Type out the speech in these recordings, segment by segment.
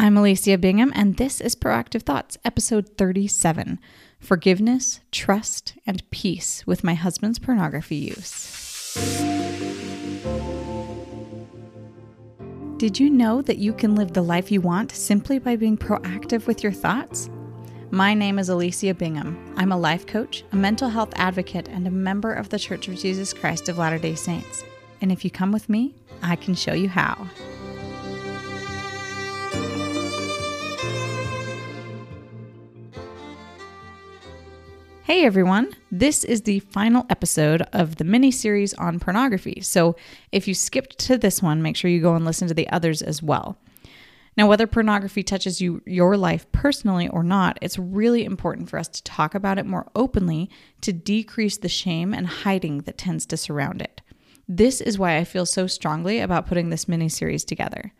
I'm Alicia Bingham, and this is Proactive Thoughts, episode 37 Forgiveness, Trust, and Peace with My Husband's Pornography Use. Did you know that you can live the life you want simply by being proactive with your thoughts? My name is Alicia Bingham. I'm a life coach, a mental health advocate, and a member of the Church of Jesus Christ of Latter day Saints. And if you come with me, I can show you how. Hey everyone, this is the final episode of the mini series on pornography. So if you skipped to this one, make sure you go and listen to the others as well. Now, whether pornography touches you your life personally or not, it's really important for us to talk about it more openly to decrease the shame and hiding that tends to surround it. This is why I feel so strongly about putting this mini series together.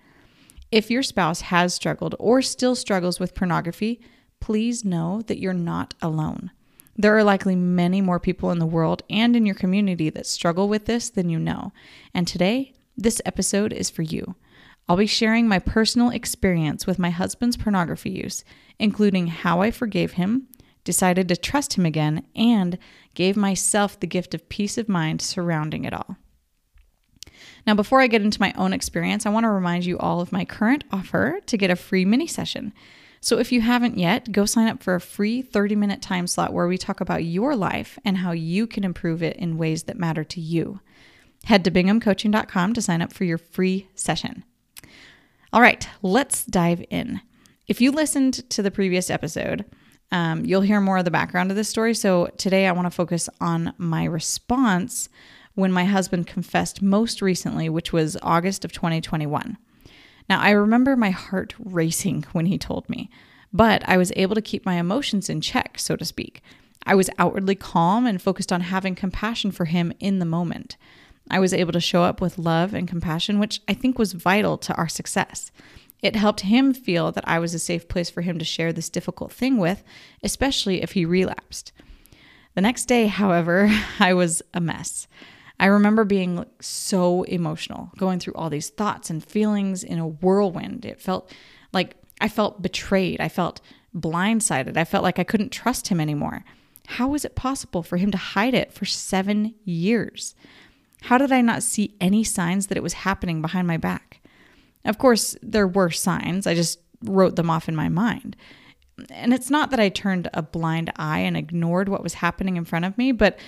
If your spouse has struggled or still struggles with pornography, please know that you're not alone. There are likely many more people in the world and in your community that struggle with this than you know. And today, this episode is for you. I'll be sharing my personal experience with my husband's pornography use, including how I forgave him, decided to trust him again, and gave myself the gift of peace of mind surrounding it all. Now, before I get into my own experience, I want to remind you all of my current offer to get a free mini session. So if you haven't yet, go sign up for a free 30 minute time slot where we talk about your life and how you can improve it in ways that matter to you. Head to binghamcoaching.com to sign up for your free session. All right, let's dive in. If you listened to the previous episode, um, you'll hear more of the background of this story. So today I want to focus on my response when my husband confessed most recently, which was August of 2021. Now, I remember my heart racing when he told me, but I was able to keep my emotions in check, so to speak. I was outwardly calm and focused on having compassion for him in the moment. I was able to show up with love and compassion, which I think was vital to our success. It helped him feel that I was a safe place for him to share this difficult thing with, especially if he relapsed. The next day, however, I was a mess. I remember being so emotional, going through all these thoughts and feelings in a whirlwind. It felt like I felt betrayed. I felt blindsided. I felt like I couldn't trust him anymore. How was it possible for him to hide it for seven years? How did I not see any signs that it was happening behind my back? Of course, there were signs. I just wrote them off in my mind. And it's not that I turned a blind eye and ignored what was happening in front of me, but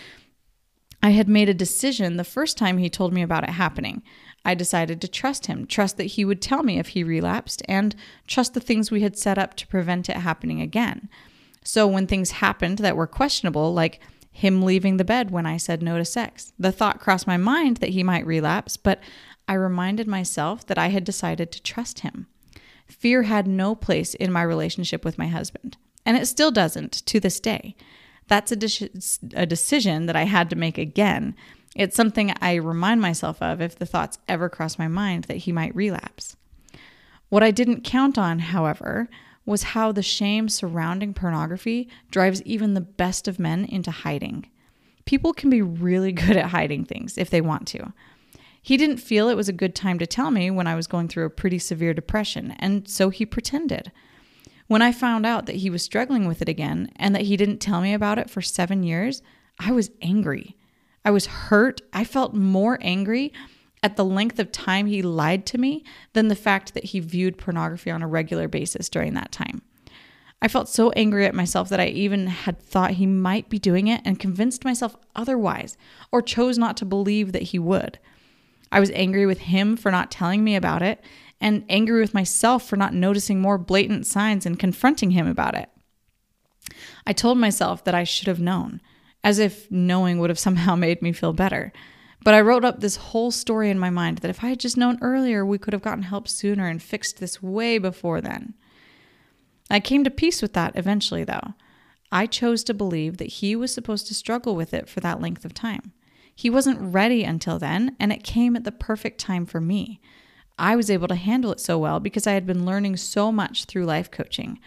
I had made a decision the first time he told me about it happening. I decided to trust him, trust that he would tell me if he relapsed, and trust the things we had set up to prevent it happening again. So when things happened that were questionable, like him leaving the bed when I said no to sex, the thought crossed my mind that he might relapse, but I reminded myself that I had decided to trust him. Fear had no place in my relationship with my husband, and it still doesn't to this day. That's a, de- a decision that I had to make again. It's something I remind myself of if the thoughts ever cross my mind that he might relapse. What I didn't count on, however, was how the shame surrounding pornography drives even the best of men into hiding. People can be really good at hiding things if they want to. He didn't feel it was a good time to tell me when I was going through a pretty severe depression, and so he pretended. When I found out that he was struggling with it again and that he didn't tell me about it for seven years, I was angry. I was hurt. I felt more angry at the length of time he lied to me than the fact that he viewed pornography on a regular basis during that time. I felt so angry at myself that I even had thought he might be doing it and convinced myself otherwise, or chose not to believe that he would. I was angry with him for not telling me about it and angry with myself for not noticing more blatant signs and confronting him about it. I told myself that I should have known, as if knowing would have somehow made me feel better. But I wrote up this whole story in my mind that if I had just known earlier, we could have gotten help sooner and fixed this way before then. I came to peace with that eventually, though. I chose to believe that he was supposed to struggle with it for that length of time. He wasn't ready until then, and it came at the perfect time for me. I was able to handle it so well because I had been learning so much through life coaching.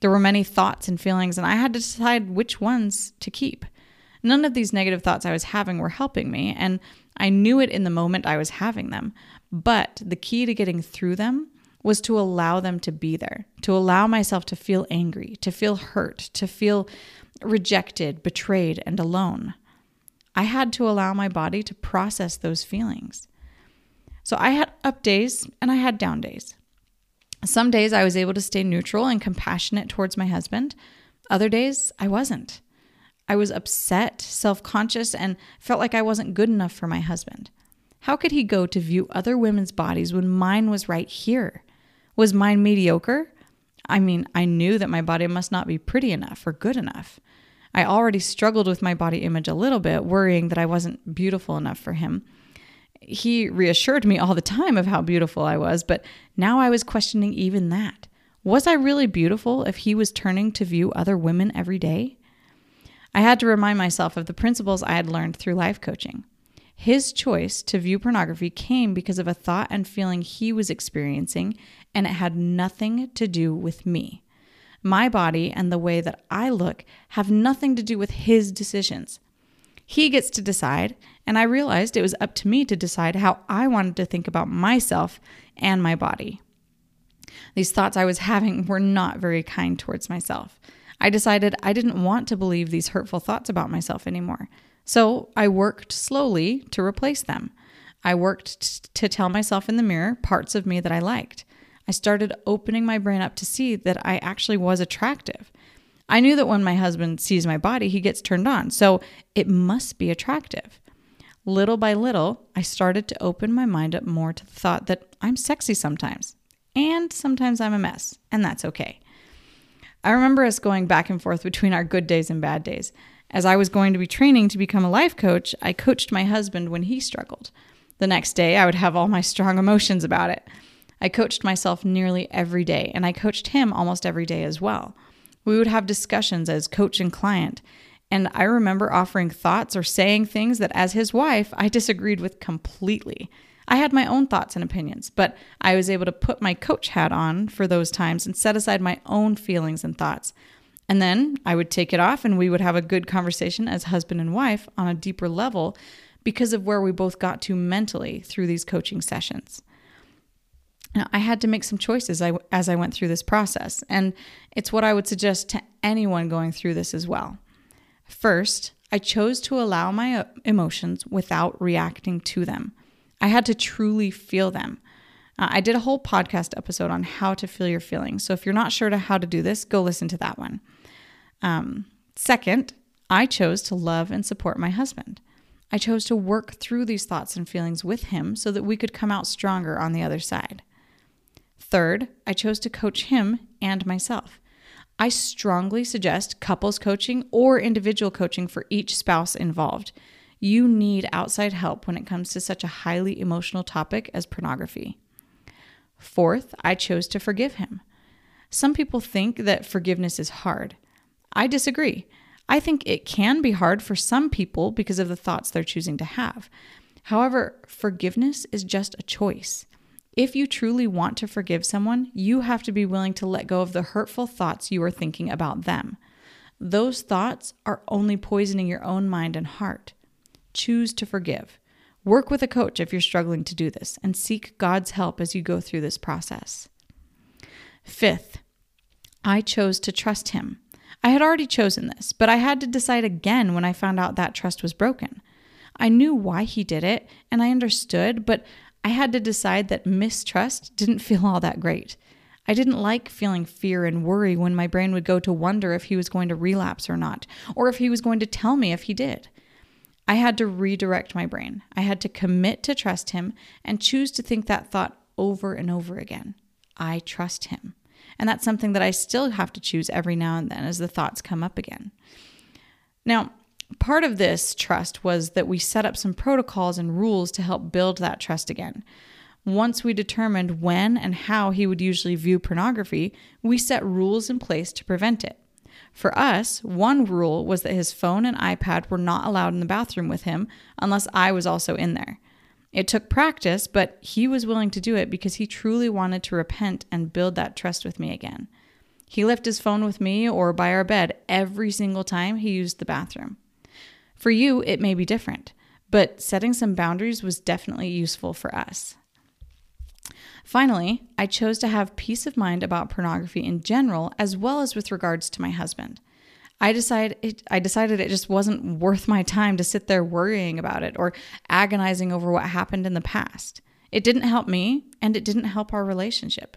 There were many thoughts and feelings, and I had to decide which ones to keep. None of these negative thoughts I was having were helping me, and I knew it in the moment I was having them. But the key to getting through them was to allow them to be there, to allow myself to feel angry, to feel hurt, to feel rejected, betrayed, and alone. I had to allow my body to process those feelings. So I had up days and I had down days. Some days I was able to stay neutral and compassionate towards my husband. Other days I wasn't. I was upset, self conscious, and felt like I wasn't good enough for my husband. How could he go to view other women's bodies when mine was right here? Was mine mediocre? I mean, I knew that my body must not be pretty enough or good enough. I already struggled with my body image a little bit, worrying that I wasn't beautiful enough for him. He reassured me all the time of how beautiful I was, but now I was questioning even that. Was I really beautiful if he was turning to view other women every day? I had to remind myself of the principles I had learned through life coaching. His choice to view pornography came because of a thought and feeling he was experiencing, and it had nothing to do with me. My body and the way that I look have nothing to do with his decisions. He gets to decide, and I realized it was up to me to decide how I wanted to think about myself and my body. These thoughts I was having were not very kind towards myself. I decided I didn't want to believe these hurtful thoughts about myself anymore. So I worked slowly to replace them. I worked t- to tell myself in the mirror parts of me that I liked. I started opening my brain up to see that I actually was attractive. I knew that when my husband sees my body, he gets turned on, so it must be attractive. Little by little, I started to open my mind up more to the thought that I'm sexy sometimes, and sometimes I'm a mess, and that's okay. I remember us going back and forth between our good days and bad days. As I was going to be training to become a life coach, I coached my husband when he struggled. The next day, I would have all my strong emotions about it. I coached myself nearly every day, and I coached him almost every day as well. We would have discussions as coach and client, and I remember offering thoughts or saying things that, as his wife, I disagreed with completely. I had my own thoughts and opinions, but I was able to put my coach hat on for those times and set aside my own feelings and thoughts. And then I would take it off and we would have a good conversation as husband and wife on a deeper level because of where we both got to mentally through these coaching sessions. I had to make some choices as I went through this process, and it's what I would suggest to anyone going through this as well. First, I chose to allow my uh, emotions without reacting to them. I had to truly feel them. Uh, I did a whole podcast episode on how to feel your feelings. So if you're not sure to how to do this, go listen to that one. Um, second, I chose to love and support my husband. I chose to work through these thoughts and feelings with him so that we could come out stronger on the other side. Third, I chose to coach him and myself. I strongly suggest couples coaching or individual coaching for each spouse involved. You need outside help when it comes to such a highly emotional topic as pornography. Fourth, I chose to forgive him. Some people think that forgiveness is hard. I disagree. I think it can be hard for some people because of the thoughts they're choosing to have. However, forgiveness is just a choice. If you truly want to forgive someone, you have to be willing to let go of the hurtful thoughts you are thinking about them. Those thoughts are only poisoning your own mind and heart. Choose to forgive. Work with a coach if you're struggling to do this and seek God's help as you go through this process. Fifth, I chose to trust Him. I had already chosen this, but I had to decide again when I found out that trust was broken. I knew why He did it and I understood, but I had to decide that mistrust didn't feel all that great. I didn't like feeling fear and worry when my brain would go to wonder if he was going to relapse or not, or if he was going to tell me if he did. I had to redirect my brain. I had to commit to trust him and choose to think that thought over and over again. I trust him. And that's something that I still have to choose every now and then as the thoughts come up again. Now, part of this trust was that we set up some protocols and rules to help build that trust again. Once we determined when and how he would usually view pornography, we set rules in place to prevent it. For us, one rule was that his phone and iPad were not allowed in the bathroom with him unless I was also in there. It took practice, but he was willing to do it because he truly wanted to repent and build that trust with me again. He left his phone with me or by our bed every single time he used the bathroom. For you, it may be different, but setting some boundaries was definitely useful for us. Finally, I chose to have peace of mind about pornography in general, as well as with regards to my husband. I decided it, I decided it just wasn't worth my time to sit there worrying about it or agonizing over what happened in the past. It didn't help me and it didn't help our relationship.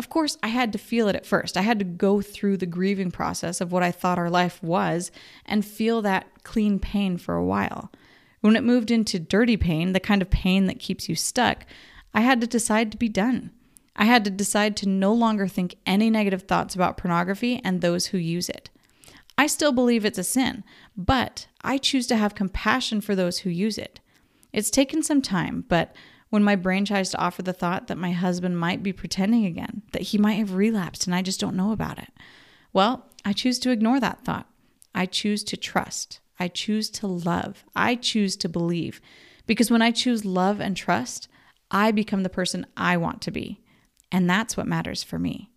Of course, I had to feel it at first. I had to go through the grieving process of what I thought our life was and feel that clean pain for a while. When it moved into dirty pain, the kind of pain that keeps you stuck, I had to decide to be done. I had to decide to no longer think any negative thoughts about pornography and those who use it. I still believe it's a sin, but I choose to have compassion for those who use it. It's taken some time, but when my brain tries to offer the thought that my husband might be pretending again, that he might have relapsed and I just don't know about it, well, I choose to ignore that thought. I choose to trust. I choose to love. I choose to believe. Because when I choose love and trust, I become the person I want to be. And that's what matters for me.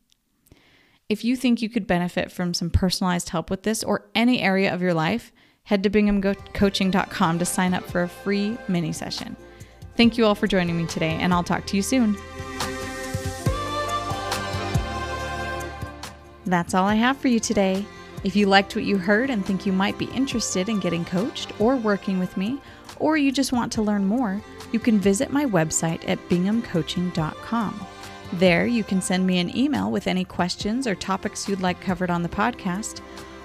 If you think you could benefit from some personalized help with this or any area of your life, head to binghamcoaching.com to sign up for a free mini session. Thank you all for joining me today, and I'll talk to you soon. That's all I have for you today. If you liked what you heard and think you might be interested in getting coached or working with me, or you just want to learn more, you can visit my website at binghamcoaching.com. There, you can send me an email with any questions or topics you'd like covered on the podcast.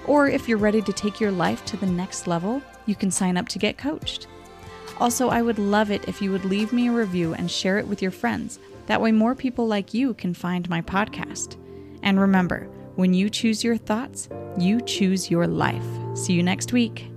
Or if you're ready to take your life to the next level, you can sign up to get coached. Also, I would love it if you would leave me a review and share it with your friends. That way, more people like you can find my podcast. And remember, when you choose your thoughts, you choose your life. See you next week.